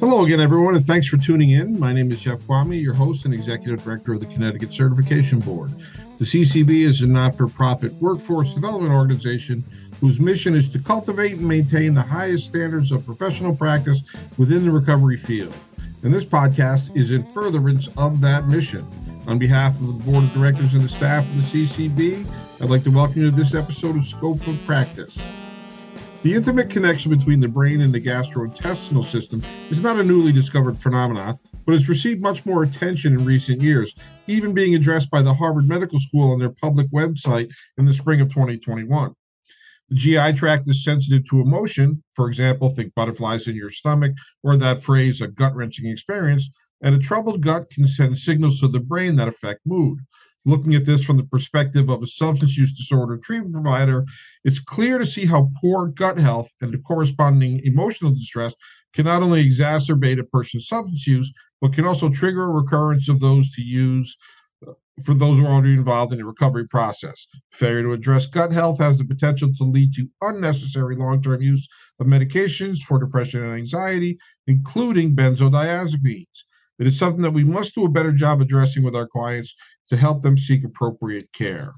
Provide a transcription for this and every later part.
Hello again, everyone, and thanks for tuning in. My name is Jeff Quamme, your host and executive director of the Connecticut Certification Board. The CCB is a not for profit workforce development organization whose mission is to cultivate and maintain the highest standards of professional practice within the recovery field. And this podcast is in furtherance of that mission. On behalf of the board of directors and the staff of the CCB, I'd like to welcome you to this episode of Scope of Practice. The intimate connection between the brain and the gastrointestinal system is not a newly discovered phenomenon, but has received much more attention in recent years, even being addressed by the Harvard Medical School on their public website in the spring of 2021. The GI tract is sensitive to emotion, for example, think butterflies in your stomach, or that phrase, a gut wrenching experience, and a troubled gut can send signals to the brain that affect mood looking at this from the perspective of a substance use disorder treatment provider, it's clear to see how poor gut health and the corresponding emotional distress can not only exacerbate a person's substance use, but can also trigger a recurrence of those to use uh, for those who are already involved in the recovery process. Failure to address gut health has the potential to lead to unnecessary long term use of medications for depression and anxiety, including benzodiazepines. It is something that we must do a better job addressing with our clients to help them seek appropriate care.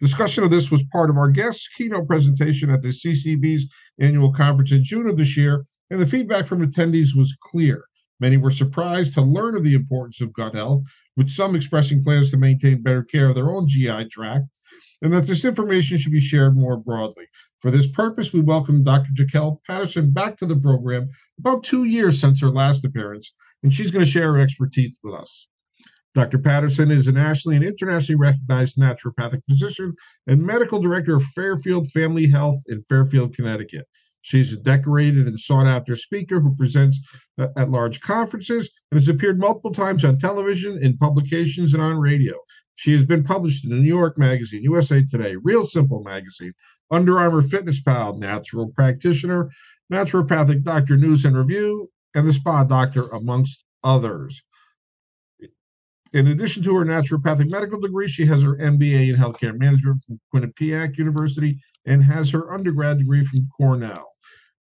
Discussion of this was part of our guest's keynote presentation at the CCB's annual conference in June of this year, and the feedback from attendees was clear. Many were surprised to learn of the importance of gut health, with some expressing plans to maintain better care of their own GI tract, and that this information should be shared more broadly. For this purpose, we welcome Dr. Jaquel Patterson back to the program about two years since her last appearance, and she's going to share her expertise with us. Dr. Patterson is a nationally and internationally recognized naturopathic physician and medical director of Fairfield Family Health in Fairfield, Connecticut. She's a decorated and sought after speaker who presents uh, at large conferences and has appeared multiple times on television, in publications, and on radio. She has been published in the New York Magazine, USA Today, Real Simple Magazine, Under Armour Fitness Pal, Natural Practitioner, Naturopathic Doctor News and Review, and The Spa Doctor, amongst others. In addition to her naturopathic medical degree, she has her MBA in healthcare management from Quinnipiac University and has her undergrad degree from Cornell.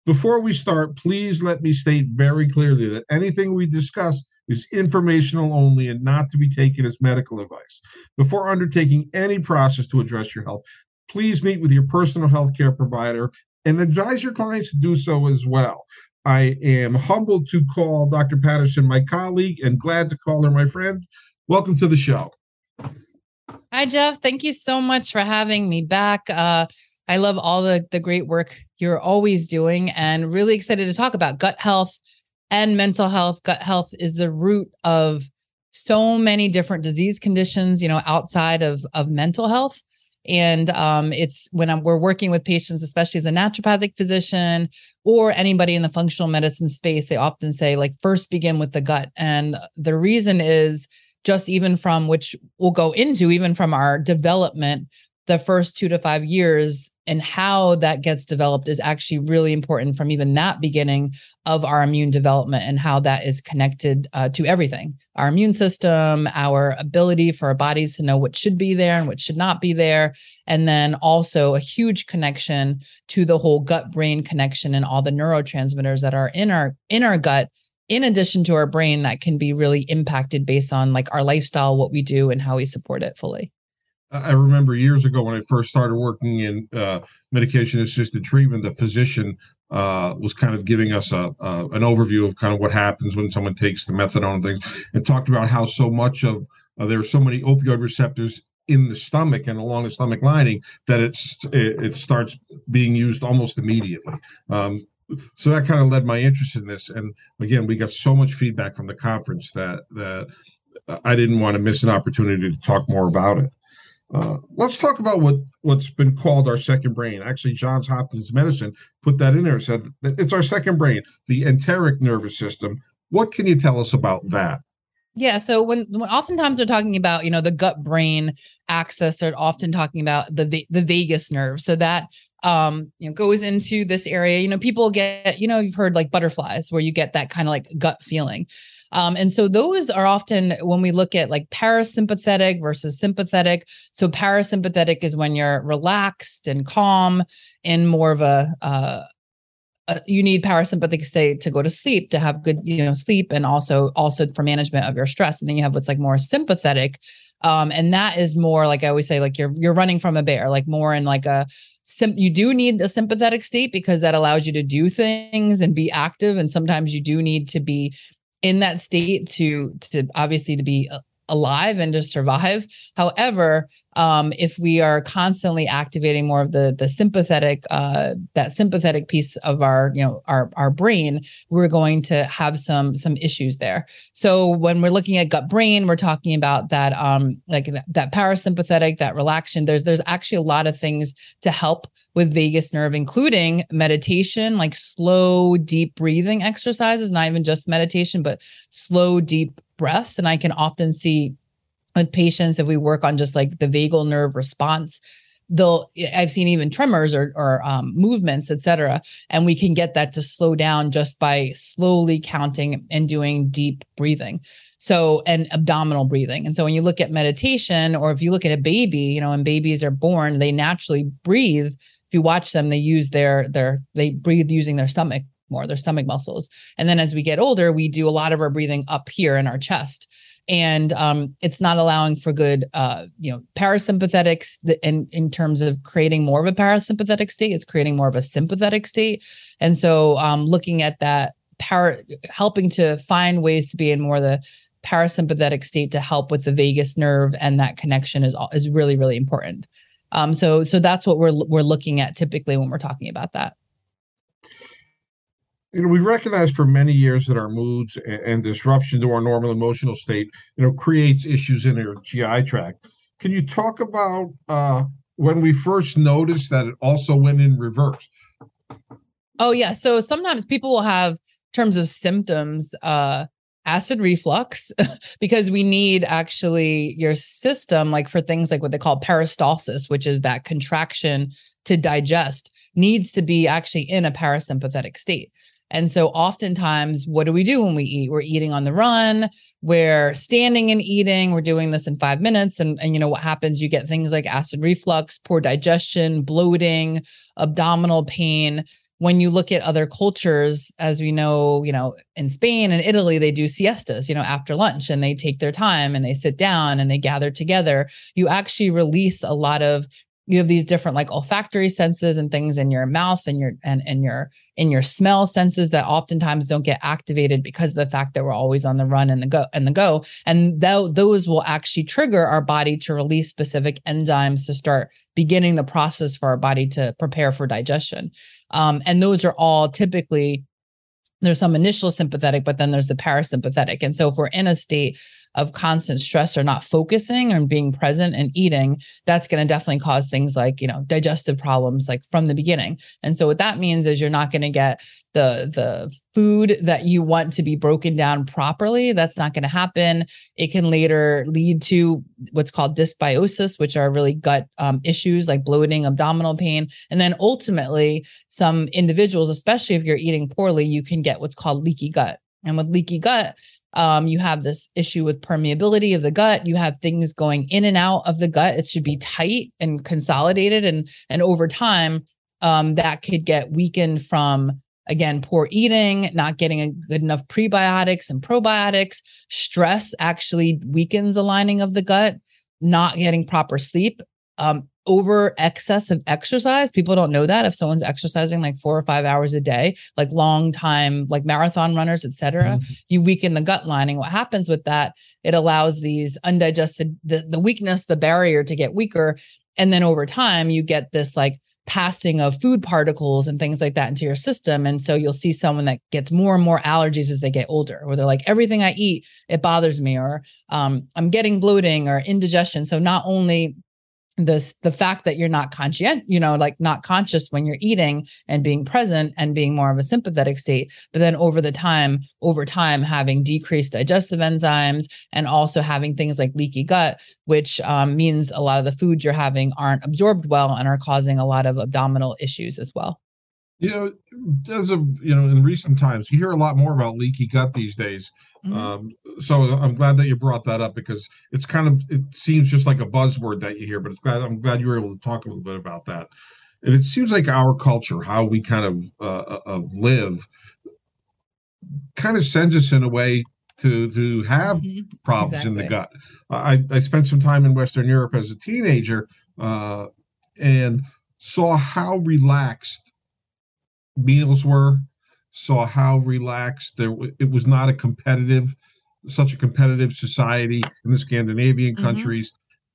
Before we start, please let me state very clearly that anything we discuss is informational only and not to be taken as medical advice. Before undertaking any process to address your health, please meet with your personal healthcare provider and advise your clients to do so as well. I am humbled to call Dr. Patterson my colleague and glad to call her my friend. Welcome to the show. Hi, Jeff. Thank you so much for having me back. Uh, I love all the, the great work you're always doing and really excited to talk about gut health and mental health. Gut health is the root of so many different disease conditions, you know, outside of, of mental health. And um, it's when I'm, we're working with patients, especially as a naturopathic physician or anybody in the functional medicine space, they often say, like, first begin with the gut. And the reason is just even from which we'll go into, even from our development, the first two to five years and how that gets developed is actually really important from even that beginning of our immune development and how that is connected uh, to everything. Our immune system our ability for our bodies to know what should be there and what should not be there and then also a huge connection to the whole gut brain connection and all the neurotransmitters that are in our in our gut in addition to our brain that can be really impacted based on like our lifestyle what we do and how we support it fully I remember years ago when I first started working in uh, medication assisted treatment, the physician uh, was kind of giving us a, an overview of kind of what happens when someone takes the methadone and things, and talked about how so much of uh, there are so many opioid receptors in the stomach and along the stomach lining that it's it, it starts being used almost immediately. Um, so that kind of led my interest in this. And again, we got so much feedback from the conference that that I didn't want to miss an opportunity to talk more about it. Uh, let's talk about what what's been called our second brain. Actually, Johns Hopkins Medicine put that in there. Said it's our second brain, the enteric nervous system. What can you tell us about that? Yeah. So when, when oftentimes they're talking about, you know, the gut brain axis, they're often talking about the the vagus nerve. So that um, you know, goes into this area. You know, people get, you know, you've heard like butterflies where you get that kind of like gut feeling. Um, and so those are often when we look at like parasympathetic versus sympathetic. So parasympathetic is when you're relaxed and calm in more of a, uh, uh, you need parasympathetic state to go to sleep to have good you know sleep and also also for management of your stress and then you have what's like more sympathetic um and that is more like i always say like you're you're running from a bear like more in like a sim- you do need a sympathetic state because that allows you to do things and be active and sometimes you do need to be in that state to to obviously to be uh, alive and to survive. However, um, if we are constantly activating more of the the sympathetic uh, that sympathetic piece of our you know our our brain, we're going to have some some issues there. So when we're looking at gut brain, we're talking about that um, like that, that parasympathetic, that relaxation. There's there's actually a lot of things to help with vagus nerve, including meditation, like slow, deep breathing exercises, not even just meditation, but slow, deep breaths. And I can often see with patients, if we work on just like the vagal nerve response, they'll I've seen even tremors or or um, movements, etc. And we can get that to slow down just by slowly counting and doing deep breathing. So and abdominal breathing. And so when you look at meditation, or if you look at a baby, you know, when babies are born, they naturally breathe. If you watch them, they use their their they breathe using their stomach more, their stomach muscles. And then as we get older, we do a lot of our breathing up here in our chest. And um, it's not allowing for good, uh, you know, parasympathetics. In in terms of creating more of a parasympathetic state, it's creating more of a sympathetic state. And so, um, looking at that, power, helping to find ways to be in more of the parasympathetic state to help with the vagus nerve and that connection is is really really important. Um, so so that's what we're we're looking at typically when we're talking about that you know, we recognize for many years that our moods and, and disruption to our normal emotional state, you know, creates issues in our GI tract. Can you talk about uh, when we first noticed that it also went in reverse? Oh yeah. So sometimes people will have terms of symptoms, uh, acid reflux, because we need actually your system, like for things like what they call peristalsis, which is that contraction to digest, needs to be actually in a parasympathetic state. And so oftentimes, what do we do when we eat? We're eating on the run, we're standing and eating, we're doing this in five minutes. And, and you know what happens? You get things like acid reflux, poor digestion, bloating, abdominal pain. When you look at other cultures, as we know, you know, in Spain and Italy, they do siestas, you know, after lunch and they take their time and they sit down and they gather together. You actually release a lot of you have these different like olfactory senses and things in your mouth and your and in your in your smell senses that oftentimes don't get activated because of the fact that we're always on the run and the go and the go. And th- those will actually trigger our body to release specific enzymes to start beginning the process for our body to prepare for digestion. Um, and those are all typically there's some initial sympathetic but then there's the parasympathetic. And so if we're in a state of constant stress or not focusing and being present and eating, that's going to definitely cause things like, you know, digestive problems like from the beginning. And so what that means is you're not going to get the the food that you want to be broken down properly. That's not going to happen. It can later lead to what's called dysbiosis which are really gut um, issues like bloating abdominal pain. And then ultimately some individuals especially if you're eating poorly you can get what's called leaky gut. And with leaky gut um, you have this issue with permeability of the gut. You have things going in and out of the gut. It should be tight and consolidated, and and over time, um, that could get weakened from again poor eating, not getting a good enough prebiotics and probiotics. Stress actually weakens the lining of the gut. Not getting proper sleep. Um, over excess of exercise. People don't know that if someone's exercising like four or five hours a day, like long time, like marathon runners, etc., mm-hmm. you weaken the gut lining. What happens with that? It allows these undigested, the, the weakness, the barrier to get weaker. And then over time, you get this like passing of food particles and things like that into your system. And so you'll see someone that gets more and more allergies as they get older, where they're like, everything I eat, it bothers me, or um, I'm getting bloating or indigestion. So not only this the fact that you're not conscient you know like not conscious when you're eating and being present and being more of a sympathetic state but then over the time over time having decreased digestive enzymes and also having things like leaky gut which um, means a lot of the foods you're having aren't absorbed well and are causing a lot of abdominal issues as well You know, as of you know, in recent times, you hear a lot more about leaky gut these days. Mm-hmm. Um, so I'm glad that you brought that up because it's kind of it seems just like a buzzword that you hear, but it's glad I'm glad you were able to talk a little bit about that. And it seems like our culture, how we kind of uh, uh, live, kind of sends us in a way to to have mm-hmm. problems exactly. in the gut. I, I spent some time in Western Europe as a teenager uh, and saw how relaxed meals were, saw how relaxed there. It was not a competitive, such a competitive society in the Scandinavian mm-hmm. countries,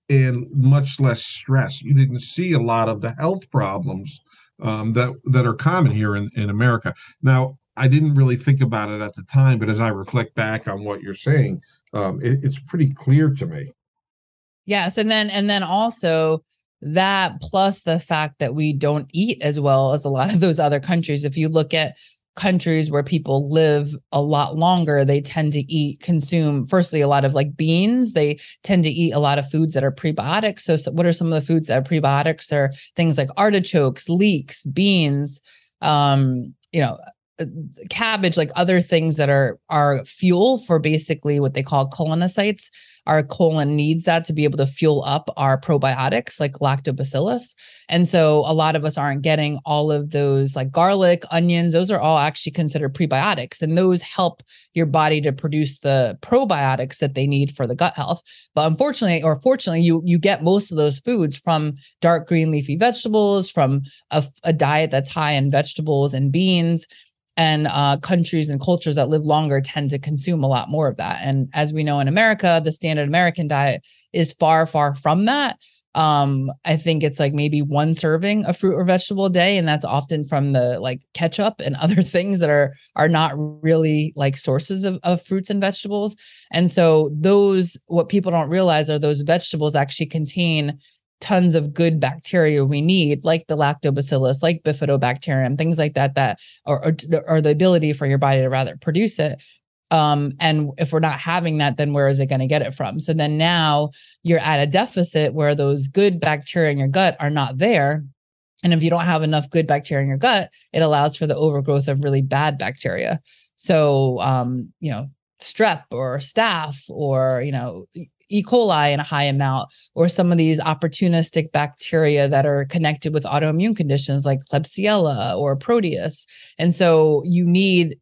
and much less stress. You didn't see a lot of the health problems um, that that are common here in in America. Now, I didn't really think about it at the time, but as I reflect back on what you're saying, um, it, it's pretty clear to me. Yes, and then and then also that plus the fact that we don't eat as well as a lot of those other countries. If you look at countries where people live a lot longer, they tend to eat, consume, firstly, a lot of like beans. They tend to eat a lot of foods that are prebiotics. So, so what are some of the foods that are prebiotics? Are things like artichokes, leeks, beans, um, you know, Uh, cabbage like other things that are are fuel for basically what they call colonocytes our colon needs that to be able to fuel up our probiotics like lactobacillus. And so a lot of us aren't getting all of those like garlic onions. Those are all actually considered prebiotics and those help your body to produce the probiotics that they need for the gut health. But unfortunately or fortunately you you get most of those foods from dark green leafy vegetables from a, a diet that's high in vegetables and beans and uh, countries and cultures that live longer tend to consume a lot more of that. And as we know in America, the standard American diet is far, far from that. Um, I think it's like maybe one serving of fruit or vegetable a day, and that's often from the like ketchup and other things that are are not really like sources of, of fruits and vegetables. And so those what people don't realize are those vegetables actually contain tons of good bacteria we need, like the lactobacillus, like bifidobacterium, things like that, that or, or, the ability for your body to rather produce it. Um, and if we're not having that, then where is it going to get it from? So then now you're at a deficit where those good bacteria in your gut are not there. And if you don't have enough good bacteria in your gut, it allows for the overgrowth of really bad bacteria. So, um, you know, strep or staph or, you know, E. coli in a high amount, or some of these opportunistic bacteria that are connected with autoimmune conditions like Klebsiella or Proteus. And so you need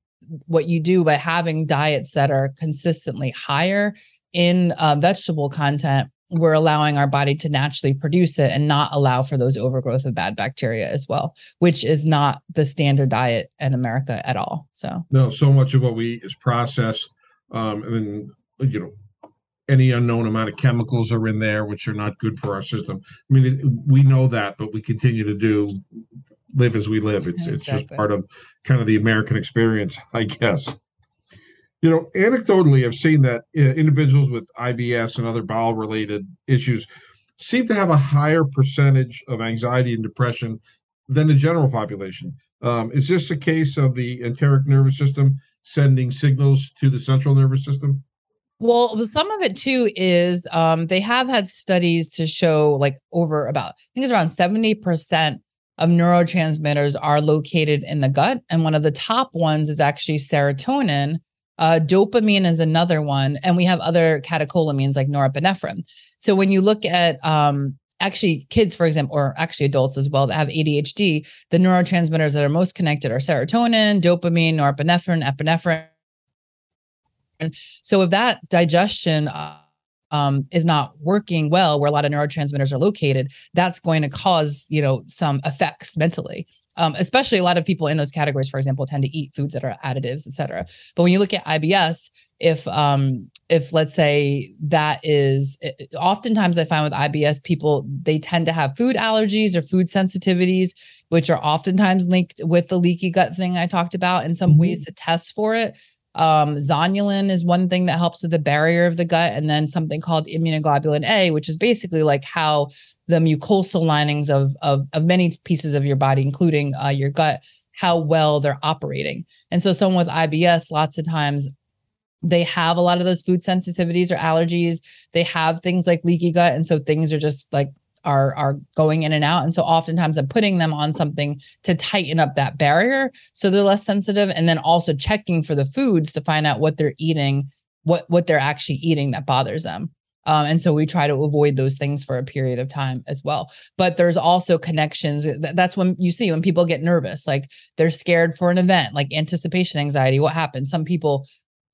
what you do by having diets that are consistently higher in uh, vegetable content. We're allowing our body to naturally produce it and not allow for those overgrowth of bad bacteria as well, which is not the standard diet in America at all. So, no, so much of what we eat is processed. Um, and then, you know, any unknown amount of chemicals are in there, which are not good for our system. I mean, it, we know that, but we continue to do live as we live. It's exactly. it's just part of kind of the American experience, I guess. You know, anecdotally, I've seen that uh, individuals with IBS and other bowel related issues seem to have a higher percentage of anxiety and depression than the general population. Um, is this a case of the enteric nervous system sending signals to the central nervous system? Well, some of it too is um, they have had studies to show like over about, I think it's around 70% of neurotransmitters are located in the gut. And one of the top ones is actually serotonin. Uh, dopamine is another one. And we have other catecholamines like norepinephrine. So when you look at um, actually kids, for example, or actually adults as well that have ADHD, the neurotransmitters that are most connected are serotonin, dopamine, norepinephrine, epinephrine so if that digestion uh, um, is not working well, where a lot of neurotransmitters are located, that's going to cause you know some effects mentally. Um, especially a lot of people in those categories, for example, tend to eat foods that are additives, et cetera. But when you look at IBS, if um, if let's say that is oftentimes I find with IBS people they tend to have food allergies or food sensitivities, which are oftentimes linked with the leaky gut thing I talked about. In some mm-hmm. ways to test for it, um, zonulin is one thing that helps with the barrier of the gut, and then something called immunoglobulin A, which is basically like how the mucosal linings of of, of many pieces of your body, including uh, your gut, how well they're operating. And so, someone with IBS, lots of times they have a lot of those food sensitivities or allergies. They have things like leaky gut, and so things are just like are are going in and out and so oftentimes i'm putting them on something to tighten up that barrier so they're less sensitive and then also checking for the foods to find out what they're eating what what they're actually eating that bothers them um, and so we try to avoid those things for a period of time as well. But there's also connections. That's when you see when people get nervous, like they're scared for an event, like anticipation anxiety. What happens? Some people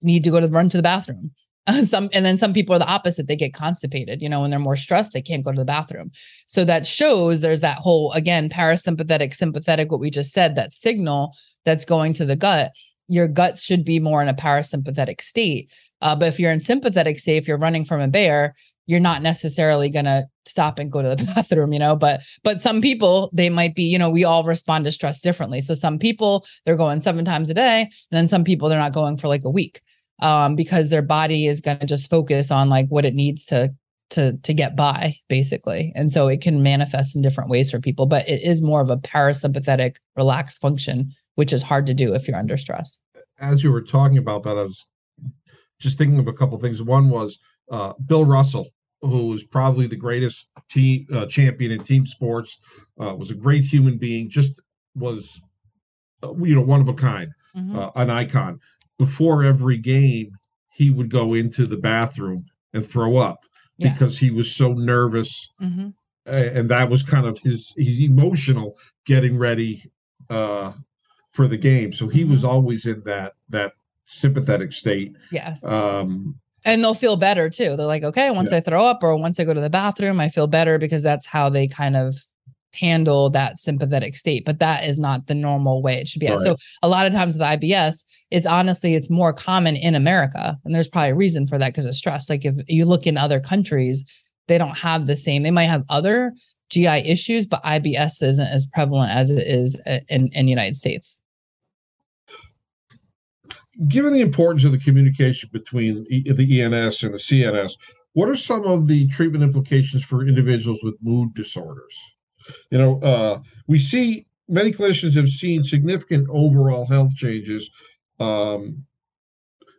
need to go to run to the bathroom. some and then some people are the opposite. They get constipated you know when they're more stressed they can't go to the bathroom. So that shows there's that whole again parasympathetic sympathetic what we just said that signal that's going to the gut. Your gut should be more in a parasympathetic state. Uh, but if you're in sympathetic state if you're running from a bear you're not necessarily going to stop and go to the bathroom you know? But but some people they might be you know we all respond to stress differently. So some people they're going seven times a day and then some people they're not going for like a week um, because their body is going to just focus on like what it needs to to to get by basically. And so it can manifest in different ways for people but it is more of a parasympathetic relaxed function which is hard to do if you're under stress. As you were talking about that i was just thinking of a couple of things. One was uh, bill russell who was probably the greatest team uh, champion in team sports uh, was a great human being just was uh, you know one of a kind mm-hmm. Uh, an icon before every game, he would go into the bathroom and throw up yeah. because he was so nervous. Mm-hmm. And that was kind of his, he's emotional getting ready uh, for the game. So he mm-hmm. was always in that, that sympathetic state. Yes. Um, and they'll feel better too. They're like, okay, once yeah. I throw up or once I go to the bathroom, I feel better because that's how they kind of handle that sympathetic state but that is not the normal way it should be right. so a lot of times with ibs it's honestly it's more common in america and there's probably a reason for that because of stress. Like if you look in other countries they don't have the same they might have other gi issues but ibs isn't as prevalent as it is in in the united states. Given the importance of the communication between the ens and the cns what are some of the treatment implications for individuals with mood disorders you know, uh, we see many clinicians have seen significant overall health changes, um,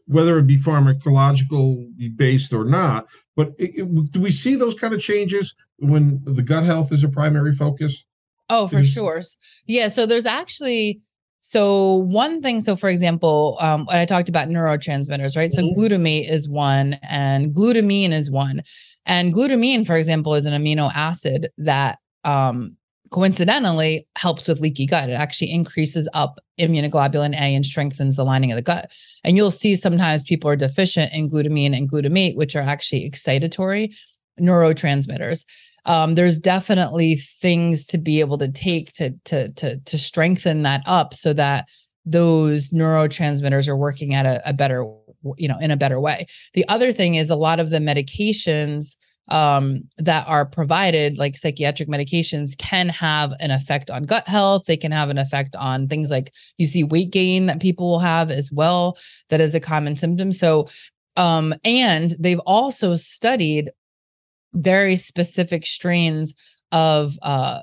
whether it be pharmacological based or not. But it, it, do we see those kind of changes when the gut health is a primary focus? Oh, for sure. Yeah. So there's actually so one thing, so for example, um, when I talked about neurotransmitters, right? So mm-hmm. glutamate is one, and glutamine is one, and glutamine, for example, is an amino acid that um, coincidentally helps with leaky gut. It actually increases up immunoglobulin A and strengthens the lining of the gut. And you'll see sometimes people are deficient in glutamine and glutamate, which are actually excitatory neurotransmitters. Um, there's definitely things to be able to take to to to to strengthen that up so that those neurotransmitters are working at a, a better you know in a better way. The other thing is a lot of the medications um, that are provided, like psychiatric medications, can have an effect on gut health. They can have an effect on things like you see weight gain that people will have as well. That is a common symptom. So, um, and they've also studied very specific strains of uh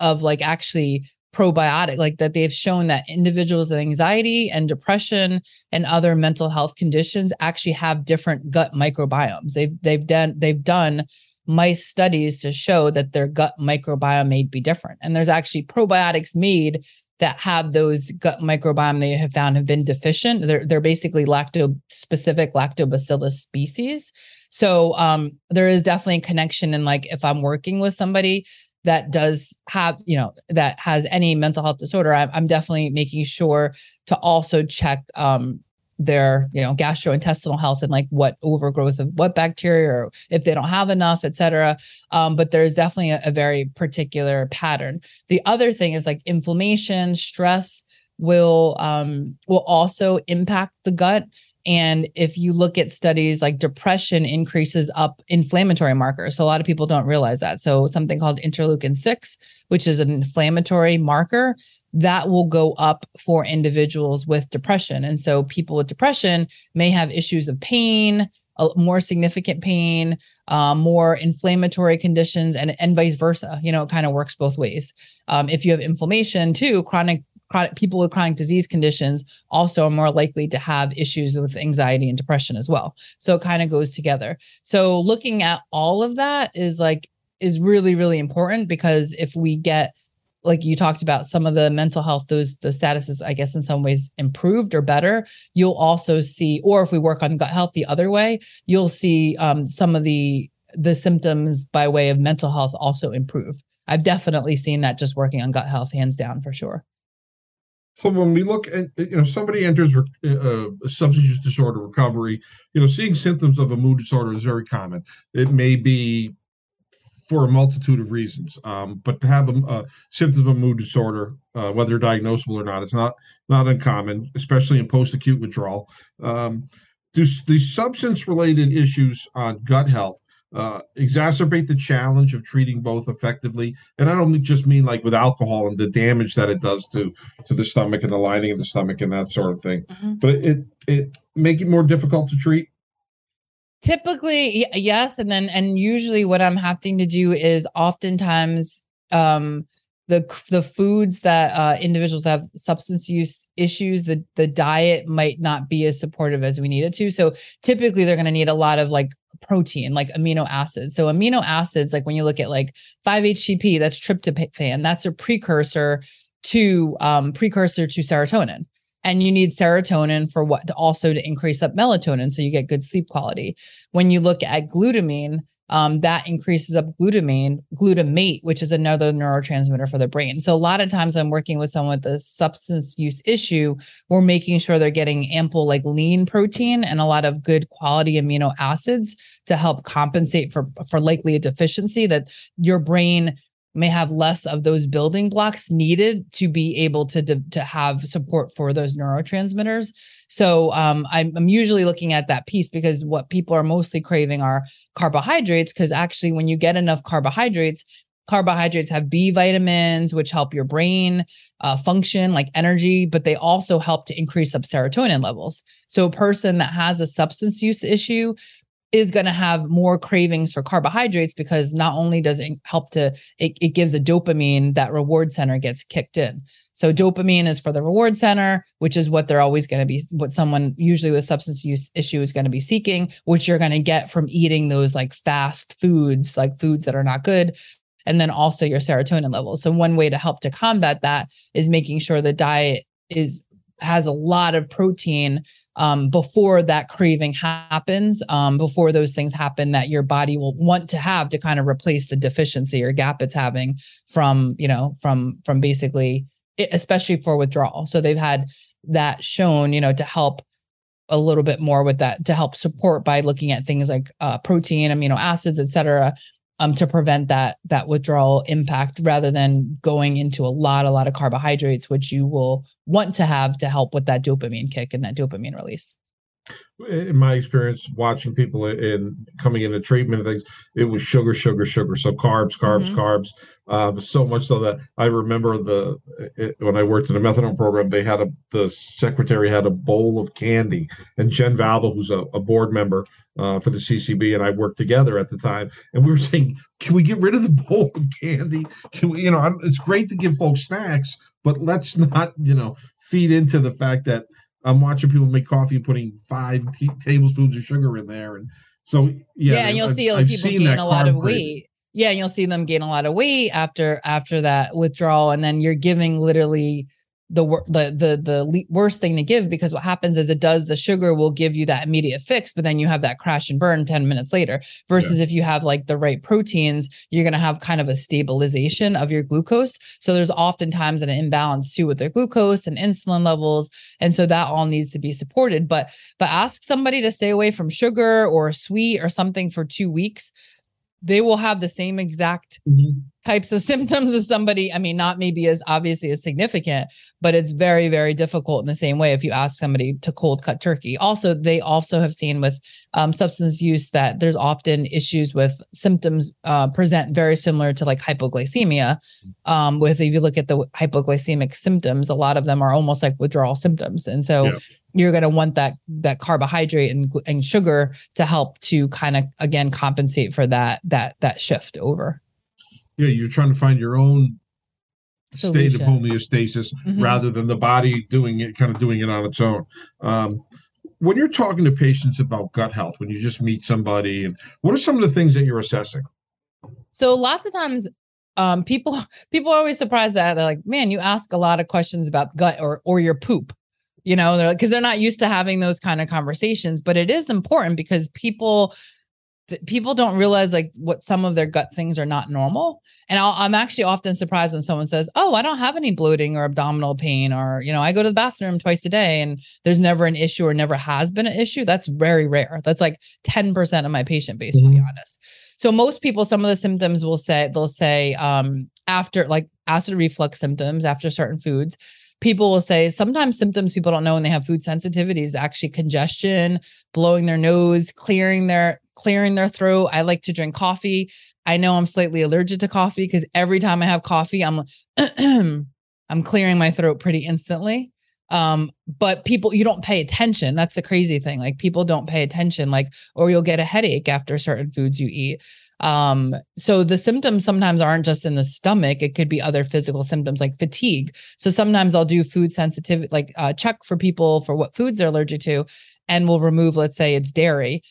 of like actually probiotic like that they've shown that individuals with anxiety and depression and other mental health conditions actually have different gut microbiomes. They've they've done they've done mice studies to show that their gut microbiome may be different. And there's actually probiotics made that have those gut microbiome they have found have been deficient. They're they're basically lacto specific lactobacillus species. So um there is definitely a connection in like if i'm working with somebody that does have you know that has any mental health disorder i'm, I'm definitely making sure to also check um their you know gastrointestinal health and like what overgrowth of what bacteria or if they don't have enough et cetera. Um, but there's definitely a, a very particular pattern. The other thing is like inflammation stress will um will also impact the gut and if you look at studies like depression increases up inflammatory markers. So a lot of people don't realize that. So something called interleukin 6, which is an inflammatory marker, that will go up for individuals with depression. And so people with depression may have issues of pain, more significant pain, uh, more inflammatory conditions, and, and vice versa. You know, it kind of works both ways. Um, if you have inflammation too, chronic chronic people with chronic disease conditions also are more likely to have issues with anxiety and depression as well. So it kind of goes together. So looking at all of that is like is really really important because if we get like you talked about some of the mental health those those statuses i guess in some ways improved or better you'll also see or if we work on gut health the other way you'll see um, some of the the symptoms by way of mental health also improve i've definitely seen that just working on gut health hands down for sure so when we look at you know somebody enters uh, a substance use disorder recovery you know seeing symptoms of a mood disorder is very common it may be for a multitude of reasons. Um, but to have a, a symptoms of a mood disorder, uh, whether diagnosable or not, it's not not uncommon, especially in post-acute withdrawal. Um, do these substance-related issues on gut health uh, exacerbate the challenge of treating both effectively? And I don't just mean like with alcohol and the damage that it does to to the stomach and the lining of the stomach and that sort of thing, mm-hmm. but it it make it more difficult to treat typically yes and then and usually what i'm having to do is oftentimes um the the foods that uh, individuals have substance use issues the the diet might not be as supportive as we need it to so typically they're going to need a lot of like protein like amino acids. So amino acids like when you look at like 5-htp that's tryptophan. That's a precursor to um precursor to serotonin. And you need serotonin for what to also to increase up melatonin so you get good sleep quality. When you look at glutamine um, that increases up glutamine glutamate which is another neurotransmitter for the brain. So a lot of times i'm working with someone with a substance use issue we're making sure they're getting ample like lean protein and a lot of good quality amino acids to help compensate for for likely a deficiency that your brain may have less of those building blocks needed to be able to to have support for those neurotransmitters. So um, I'm, I'm usually looking at that piece because what people are mostly craving are carbohydrates. Because actually, when you get enough carbohydrates, carbohydrates have B vitamins, which help your brain uh, function like energy, but they also help to increase up serotonin levels. So, a person that has a substance use issue is going to have more cravings for carbohydrates because not only does it help to it, it gives a dopamine that reward center gets kicked in. So dopamine is for the reward center which is what they're always going to be what someone usually with substance use issue is going to be seeking which you're going to get from eating those like fast foods like foods that are not good and then also your serotonin levels. So one way to help to combat that is making sure the diet is has a lot of protein um, before that craving happens, um, before those things happen that your body will want to have to kind of replace the deficiency or gap it's having from, you know, from from basically, especially for withdrawal. So they've had that shown, you know, to help a little bit more with that to help support by looking at things like uh, protein, amino acids, et cetera, um, to prevent that that withdrawal impact rather than going into a lot a lot of carbohydrates which you will want to have to help with that dopamine kick and that dopamine release in my experience watching people in coming into treatment and things it was sugar sugar sugar. So carbs carbs mm-hmm. carbs. Uh, so much so that i remember the it, when i worked in a methadone program they had a the secretary had a bowl of candy. And jen valva who's a, a board member uh, for the ccb and i worked together at the time. And we were saying can we get rid of the bowl of candy? Can we you know it's great to give folks snacks but let's not you know feed into the fact that I'm watching people make coffee and putting five t- tablespoons of sugar in there, and so yeah. Yeah, and you'll I've, see I've people gain a lot of weight. Yeah, and you'll see them gain a lot of weight after after that withdrawal, and then you're giving literally the the the the worst thing to give because what happens is it does the sugar will give you that immediate fix but then you have that crash and burn 10 minutes later versus yeah. if you have like the right proteins you're going to have kind of a stabilization of your glucose so there's oftentimes an imbalance too with their glucose and insulin levels and so that all needs to be supported but but ask somebody to stay away from sugar or sweet or something for 2 weeks they will have the same exact mm-hmm. Types of symptoms as somebody. I mean, not maybe as obviously as significant, but it's very, very difficult in the same way if you ask somebody to cold cut turkey. Also, they also have seen with um, substance use that there's often issues with symptoms uh, present very similar to like hypoglycemia. Um, with if you look at the hypoglycemic symptoms, a lot of them are almost like withdrawal symptoms. And so yeah you're going to want that that carbohydrate and, and sugar to help to kind of again compensate for that that that shift over yeah you're trying to find your own Solution. state of homeostasis mm-hmm. rather than the body doing it kind of doing it on its own um, when you're talking to patients about gut health when you just meet somebody and what are some of the things that you're assessing So lots of times um, people people are always surprised that they're like, man, you ask a lot of questions about gut or or your poop. You know, they're because they're not used to having those kind of conversations. But it is important because people people don't realize like what some of their gut things are not normal. And i am actually often surprised when someone says, "Oh, I don't have any bloating or abdominal pain," or you know, I go to the bathroom twice a day, and there's never an issue or never has been an issue. That's very rare. That's like 10% of my patient base, mm-hmm. to be mm-hmm. honest. So most people, some of the symptoms will say they'll say um, after like acid reflux symptoms after certain foods people will say sometimes symptoms people don't know when they have food sensitivities actually congestion blowing their nose clearing their clearing their throat. I like to drink coffee. I know i'm slightly allergic to coffee because every time i have coffee i'm i'm clearing my throat pretty instantly. Um but people you don't pay attention. That's the crazy thing. Like people don't pay attention like or you'll get a headache after certain foods you eat um, so the symptoms sometimes aren't just in the stomach, it could be other physical symptoms like fatigue. So sometimes I'll do food sensitivity, like uh, check for people for what foods they're allergic to, and we'll remove, let's say it's dairy.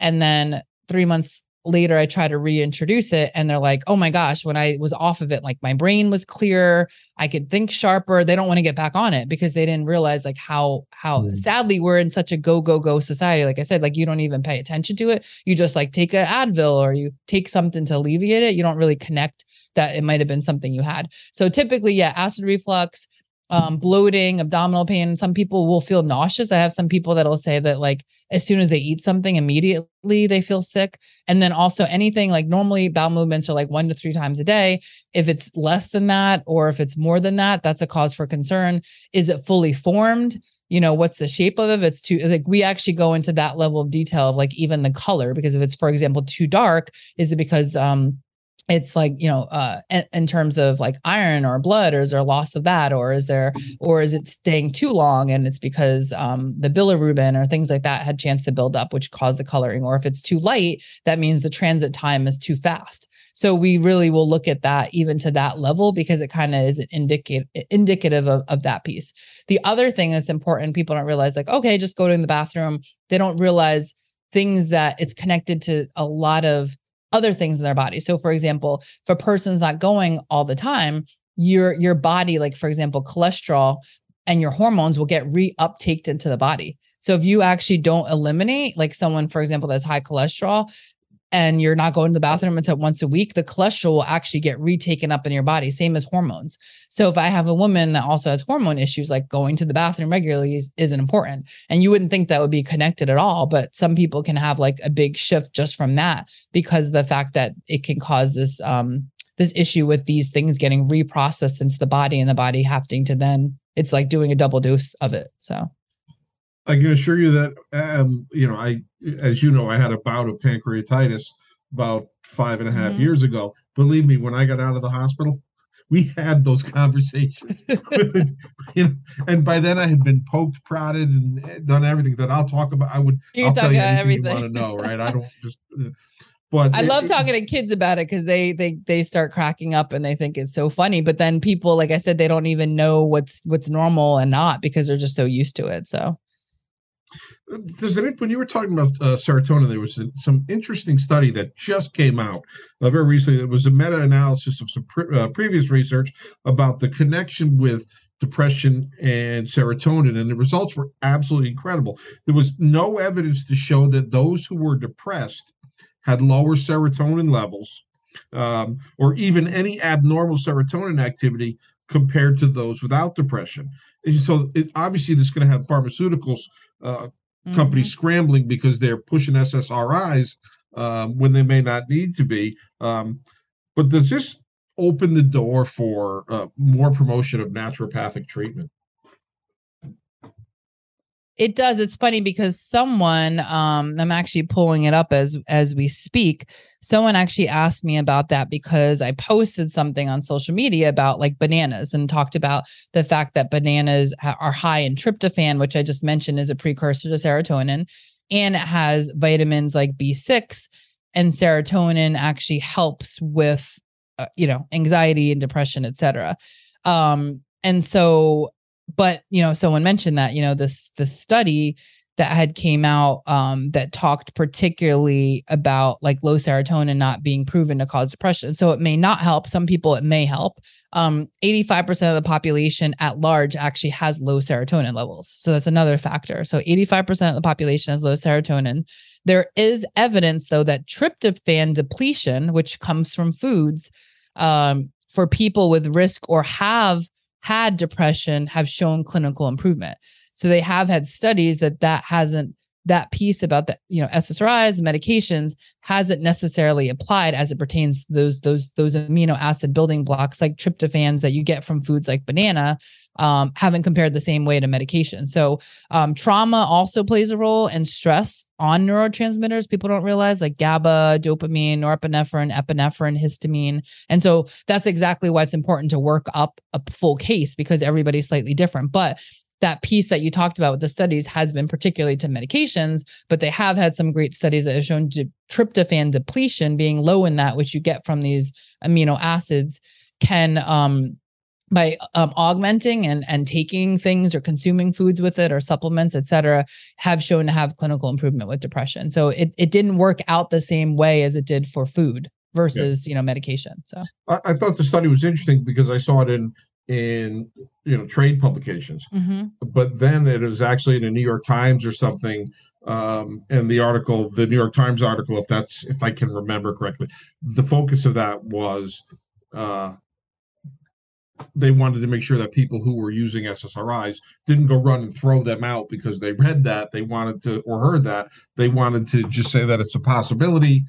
And then three months later I try to reintroduce it and they're like, "Oh my gosh, when I was off of it like my brain was clear, I could think sharper." They don't want to get back on it because they didn't realize like how how mm. sadly we're in such a go go go society. Like I said, like you don't even pay attention to it. You just like take a Advil or you take something to alleviate it. You don't really connect that it might have been something you had. So typically, yeah, acid reflux, um, bloating, abdominal pain. Some people will feel nauseous. I have some people that'll say that like as soon as they eat something, immediately they feel sick. And then also anything like normally bowel movements are like one to three times a day. If it's less than that, or if it's more than that, that's a cause for concern. Is it fully formed? You know, what's the shape of it? It's too like we actually go into that level of detail of like even the color, because if it's, for example, too dark, is it because um it's like you know uh in, terms of like iron or blood or is there loss of that or is there or is it staying too long and it's because um the bilirubin or things like that had chance to build up which caused the coloring or if it's too light that means the transit time is too fast. So we really will look at that even to that level because it kind of is indicative indicative of, of that piece. The other thing that's important people don't realize like okay just go to the bathroom. They don't realize things that it's connected to a lot of other things in their body. So for example, if a person's not going all the time, your your body like for example cholesterol and your hormones will get reuptaked into the body. So if you actually don't eliminate like someone for example that's high cholesterol, and you're not going to the bathroom until once a week, the cholesterol will actually get retaken up in your body, same as hormones. So if I have a woman that also has hormone issues, like going to the bathroom regularly is, isn't important. And you wouldn't think that would be connected at all, but some people can have like a big shift just from that because the fact that it can cause this um this issue with these things getting reprocessed into the body and the body having to then it's like doing a double dose of it. So I can assure you that, um, you know, I, as you know, I had a bout of pancreatitis about five and a half mm-hmm. years ago. Believe me, when I got out of the hospital, we had those conversations. you know, and by then I had been poked, prodded, and done everything that I'll talk about. I would. You I'll talk tell you about everything you want to know, right? I don't just. Uh, but I it, love talking to kids about it because they they they start cracking up and they think it's so funny. But then people, like I said, they don't even know what's what's normal and not because they're just so used to it. So there's an when you were talking about uh, serotonin, there was some interesting study that just came out uh, very recently. It was a meta-analysis of some pre- uh, previous research about the connection with depression and serotonin, and the results were absolutely incredible. There was no evidence to show that those who were depressed had lower serotonin levels, um, or even any abnormal serotonin activity compared to those without depression. So, it, obviously, this is going to have pharmaceuticals uh, mm-hmm. companies scrambling because they're pushing SSRIs um, when they may not need to be. Um, but does this open the door for uh, more promotion of naturopathic treatment? It does. It's funny because someone, um, I'm actually pulling it up as as we speak. Someone actually asked me about that because I posted something on social media about like bananas and talked about the fact that bananas ha- are high in tryptophan, which I just mentioned is a precursor to serotonin, and it has vitamins like B6, and serotonin actually helps with, uh, you know, anxiety and depression, etc. Um, and so but you know someone mentioned that you know this this study that had came out um, that talked particularly about like low serotonin not being proven to cause depression. So it may not help. Some people it may help. Um, 85% of the population at large actually has low serotonin levels. So that's another factor. So 85% of the population has low serotonin. There is evidence though that tryptophan depletion, which comes from foods, um, for people with risk or have had depression have shown clinical improvement. So they have had studies that that hasn't that piece about the you know SSRIs, medications hasn't necessarily applied as it pertains to those those those amino acid building blocks like tryptophans that you get from foods like banana um, haven't compared the same way to medication. So um, trauma also plays a role and stress on neurotransmitters. People don't realize like GABA, dopamine, norepinephrine, epinephrine, histamine. And so that's exactly why it's important to work up a full case because everybody's slightly different. But that piece that you talked about with the studies has been particularly to medications, but they have had some great studies that have shown tryptophan depletion being low in that, which you get from these amino acids, can um, by um, augmenting and and taking things or consuming foods with it or supplements, et cetera, have shown to have clinical improvement with depression. So it it didn't work out the same way as it did for food versus yeah. you know medication. So I, I, thought the study was interesting because I saw it in in you know trade publications mm-hmm. but then it was actually in the new york times or something um and the article the new york times article if that's if i can remember correctly the focus of that was uh they wanted to make sure that people who were using ssris didn't go run and throw them out because they read that they wanted to or heard that they wanted to just say that it's a possibility.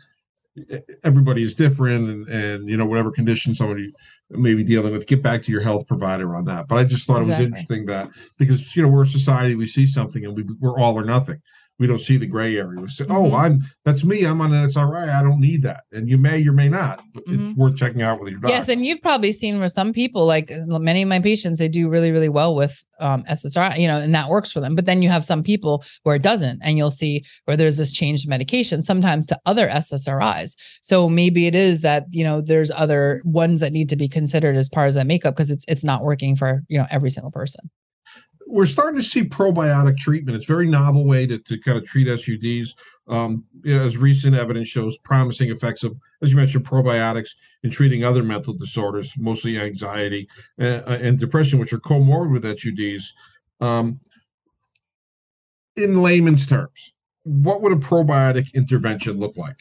Everybody is different and, and you know whatever condition somebody may be dealing with get back to your health provider on that. But i just thought exactly. it was interesting that because you know we're a society we see something and we, we're all or nothing we don't see the gray area. We say, oh, mm-hmm. "Oh, I'm that's me. I'm on an SRI. I don't need that." And you may or may not, but mm-hmm. it's worth checking out with your doctor. Yes, and you've probably seen where some people, like many of my patients, they do really, really well with um, SSRI, you know, and that works for them. But then you have some people where it doesn't, and you'll see where there's this change changed medication sometimes to other SSRIs. So maybe it is that you know there's other ones that need to be considered as part of that makeup because it's it's not working for you know every single person we're starting to see probiotic treatment. It's a very novel way to, to kind of treat SUDs. Um, as recent evidence shows, promising effects of, as you mentioned, probiotics in treating other mental disorders, mostly anxiety and, uh, and depression, which are comorbid with SUDs. Um, in layman's terms, what would a probiotic intervention look like?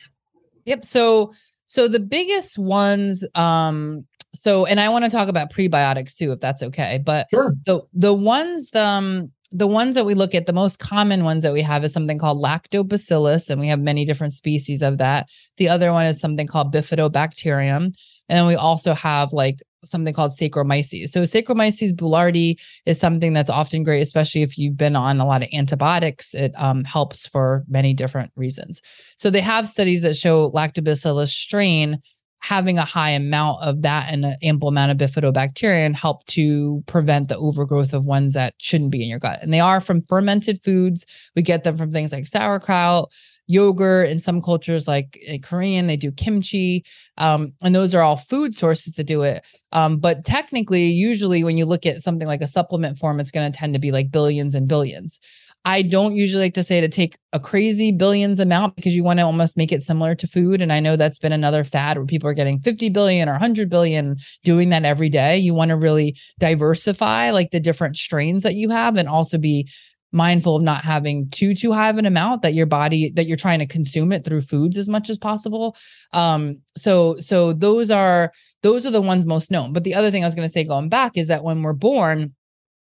Yep. So, so the biggest ones um, so and I want to talk about prebiotics too, if that's okay. But sure. the the ones the um, the ones that we look at, the most common ones that we have is something called lactobacillus, and we have many different species of that. The other one is something called bifidobacterium. And then we also have like something called Saccharomyces. So Saccharomyces boulardii is something that's often great, especially if you've been on a lot of antibiotics. It um, helps for many different reasons. So they have studies that show lactobacillus strain having a high amount of that and an ample amount of bifidobacterium help to prevent the overgrowth of ones that shouldn't be in your gut. And they are from fermented foods. We get them from things like sauerkraut, yogurt. In some cultures, like eh, Korean, they do kimchi. Um, and those are all food sources to do it. Um, but technically, usually when you look at something like a supplement form, it's going to tend to be like billions and billions. I don't usually like to say to take a crazy billions amount because you want to almost make it similar to food. And I know that's been another fad where people are getting 50 billion or 100 billion doing that every day. You want to really diversify like the different strains that you have and also be mindful of not having too too high of an amount that your body that you're trying to consume it through foods as much as possible um so so those are those are the ones most known but the other thing i was going to say going back is that when we're born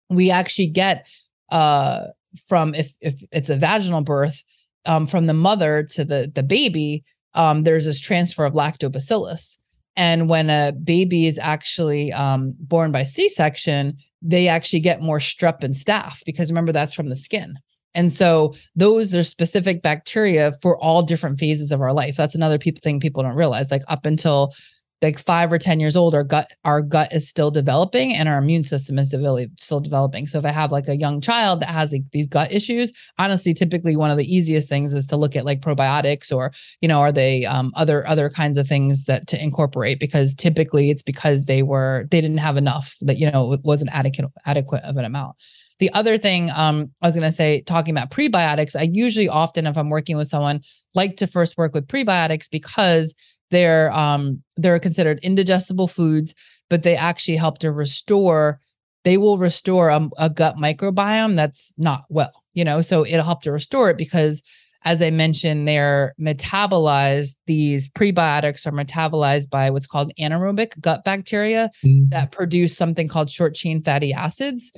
we actually get uh from if if it's a vaginal birth um, from the mother to the the baby um, there's this transfer of lactobacillus. And when a baby is actually um, born by c-section they actually get more strep and staph because remember that's from the skin. And so those are specific bacteria for all different phases of our life. That's another people thing people don't realize like up until like five or 10 years old, our gut, our gut is still developing and our immune system is still developing. So if I have like a young child that has like these gut issues, honestly, typically one of the easiest things is to look at like probiotics or, you know, are they um, other, other kinds of things that to incorporate because typically it's because they were, they didn't have enough that, you know, it wasn't adequate, adequate of an amount. The other thing um, I was going to say, talking about prebiotics, I usually often, if I'm working with someone, like to first work with prebiotics because they're um, they're considered indigestible foods, but they actually help to restore. They will restore a, a gut microbiome that's not well, you know. So it'll help to restore it because as I mentioned, they're metabolized, these prebiotics are metabolized by what's called anaerobic gut bacteria mm-hmm. that produce something called short chain fatty acids.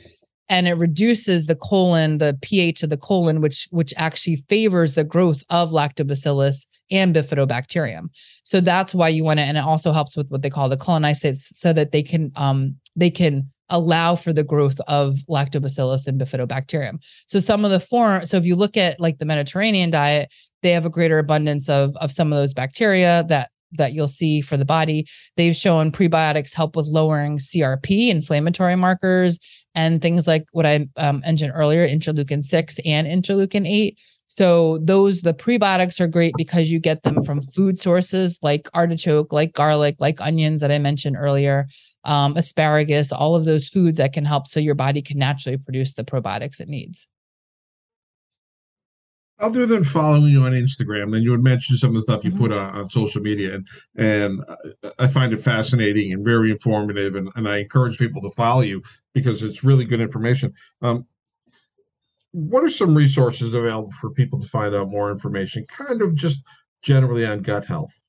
And it reduces the colon, the pH of the colon, which which actually favors the growth of lactobacillus and bifidobacterium. So that's why you want to, and it also helps with what they call the colonocytes, so that they can um they can allow for the growth of lactobacillus and bifidobacterium. So some of the form, so if you look at like the Mediterranean diet, they have a greater abundance of of some of those bacteria that that you'll see for the body. They've shown prebiotics help with lowering CRP, inflammatory markers, and things like what I um, mentioned earlier, interleukin 6 and interleukin 8. So those the prebiotics are great because you get them from food sources like artichoke, like garlic, like onions that I mentioned earlier um, asparagus, all of those foods that can help so your body can naturally produce the probiotics it needs. Other than following you on Instagram, and you would mention some of the stuff you mm-hmm. put on, on, social media, and and I find it fascinating and very informative, and, and I encourage people to follow you because it's really good information. Um, what are some resources available for people to find out more information, kind of just generally on gut health?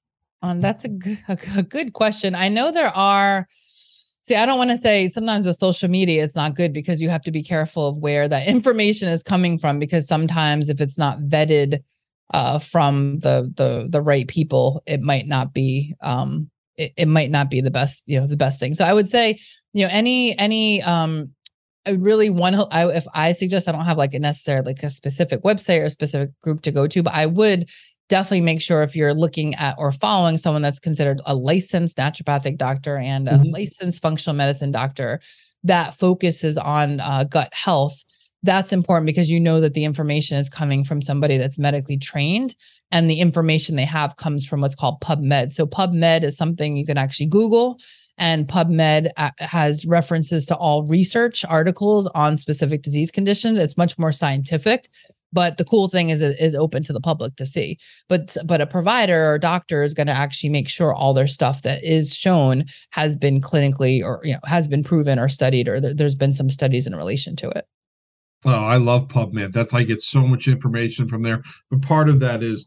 Um, that's a good, a good question. I know there are See, I don't want to say sometimes with social media, it's not good because you have to be careful of where that information is coming from. Because sometimes if it's not vetted uh, from the the the right people, it might not be um, it, it might not be the best you know the best thing. So I would say you know any any um, I really to I, if I suggest I don't have like a necessary like a specific website or a specific group to go to, but I would definitely make sure if you're looking at or following someone that's considered a licensed naturopathic doctor and a mm-hmm. licensed functional medicine doctor that focuses on uh, gut health that's important because you know that the information is coming from somebody that's medically trained and the information they have comes from what's called PubMed. So PubMed is something you can actually Google and PubMed uh, has references to all research articles on specific disease conditions. It's much more scientific but the cool thing is it is open to the public to see but but a provider or doctor is going to actually make sure all their stuff that is shown has been clinically or you know has been proven or studied or there, there's been some studies in relation to it Oh, I love PubMed. That's I get so much information from there. But part of that is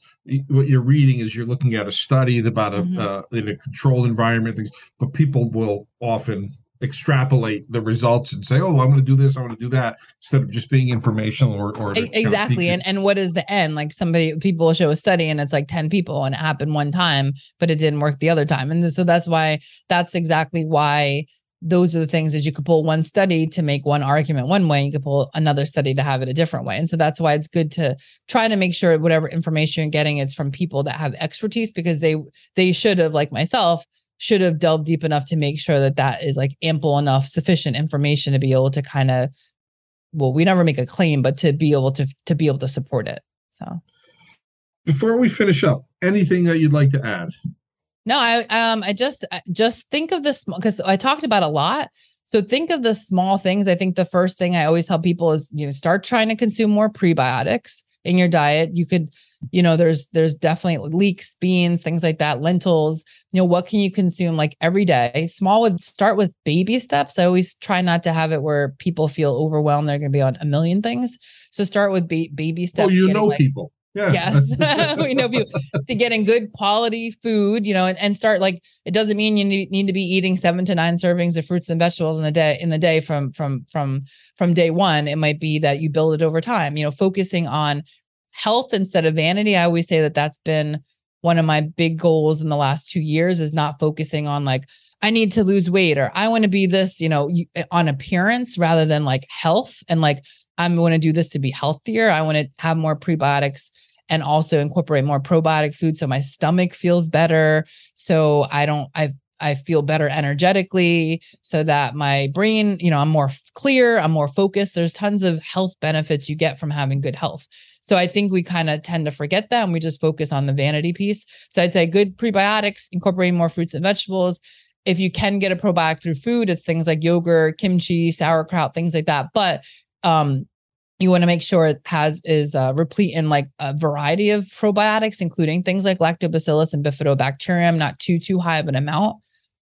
what you're reading is you're looking at a study about a mm-hmm. uh, in a controlled environment. Things, but people will often extrapolate the results and say, "Oh, I'm going to do this, I want to do that," instead of just being informational or or exactly. and and what is the end? Like somebody people show a study and it's like ten people and it happened one time, but it didn't work the other time, and so that's why that's exactly why those are the things that you could pull one study to make one argument one way you could pull another study to have it a different way and so that's why it's good to try to make sure whatever information you're getting it's from people that have expertise because they they should have like myself should have delved deep enough to make sure that that is like ample enough sufficient information to be able to kind of well we never make a claim but to be able to to be able to support it so. Before we finish up anything that you'd like to add? No i um i just just think of this because i talked about a lot. So think of the small things. I think the first thing i always tell people is you know start trying to consume more prebiotics in your diet. You could you know there's there's definitely leeks beans things like that lentils you know what can you consume like every day small would start with baby steps i always try not to have it where people feel overwhelmed they're going to be on a million things so start with ba- baby oh, steps oh you know like, people yeah. Yes. we know people to getting good quality food, you know, and, and start like it doesn't mean you need, need to be eating seven to nine servings of fruits and vegetables in the day in the day from from from from day one. It might be that you build it over time, you know, focusing on health instead of vanity. I always say that that's been one of my big goals in the last two years is not focusing on like, I need to lose weight or I want to be this, you know, eh, on appearance rather than like health and like, I'm going to do this to be healthier. I want to have more prebiotics and also incorporate more probiotic food so my stomach feels better. So I don't, I've I feel better energetically so that my brain, you know, I'm more clear, I'm more focused. There's tons of health benefits you get from having good health. So I think we kind of tend to forget that and we just focus on the vanity piece. So I'd say good prebiotics, incorporating more fruits and vegetables. If you can get a probiotic through food, it's things like yogurt, kimchi, sauerkraut, things like that. But um, you want to make sure it has is uh, replete in like a variety of probiotics, including things like lactobacillus and bifidobacterium, not too too high of an amount.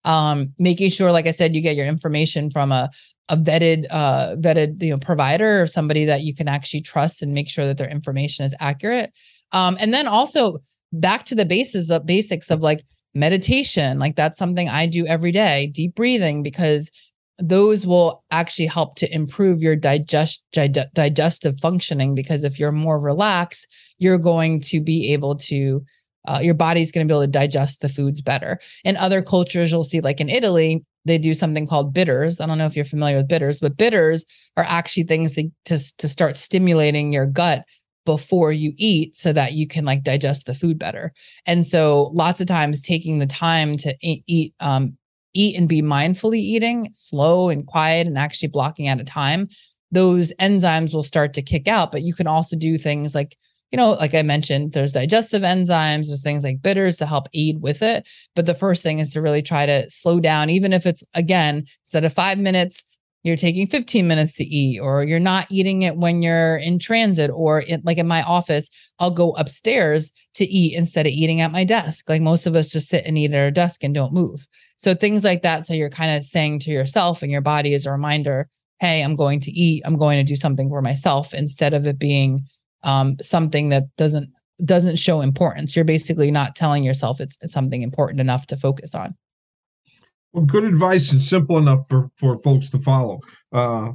Um, making sure, like I said, you get your information from a a vetted uh, vetted you know provider or somebody that you can actually trust and make sure that their information is accurate. Um, and then also back to the bases the basics of like meditation, like that's something I do every day, deep breathing because those will actually help to improve your digest dig- digestive functioning because if you're more relaxed you're going to be able to uh, your body's going to be able to digest the foods better in other cultures you'll see like in italy they do something called bitters i don't know if you're familiar with bitters but bitters are actually things that, to, to start stimulating your gut before you eat so that you can like digest the food better and so lots of times taking the time to eat um, eat and be mindfully eating, slow and quiet, and actually blocking at a time, those enzymes will start to kick out. But you can also do things like, you know, like I mentioned, there's digestive enzymes, there's things like bitters to help aid with it. But the first thing is to really try to slow down, even if it's again, instead of five minutes, you're taking 15 minutes to eat or you're not eating it when you're in transit or in, like in my office i'll go upstairs to eat instead of eating at my desk like most of us just sit and eat at our desk and don't move so things like that so you're kind of saying to yourself and your body as a reminder hey i'm going to eat i'm going to do something for myself instead of it being um, something that doesn't doesn't show importance you're basically not telling yourself it's, something important enough to focus on well, good advice and simple enough for, for folks to follow. Uh,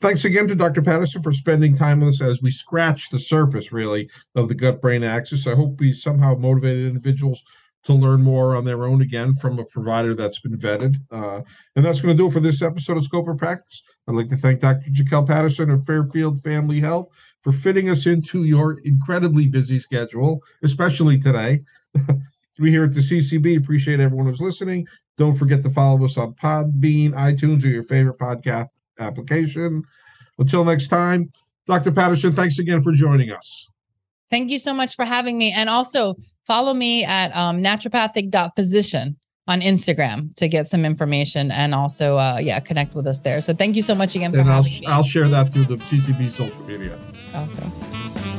thanks again to Dr. Patterson for spending time with us as we scratch the surface, really, of the gut brain axis. I hope we somehow motivated individuals to learn more on their own again from a provider that's been vetted. Uh, and that's going to do it for this episode of Scope of Practice. I'd like to thank Dr. Jaquel Patterson of Fairfield Family Health for fitting us into your incredibly busy schedule, especially today. we here at the CCB appreciate everyone who's listening. Don't forget to follow us on Podbean, iTunes, or your favorite podcast application. Until next time, Dr. Patterson, thanks again for joining us. Thank you so much for having me. And also follow me at um, naturopathic.physician on Instagram to get some information and also, uh, yeah, connect with us there. So thank you so much again for and I'll, I'll share that through the CCB social media. Awesome.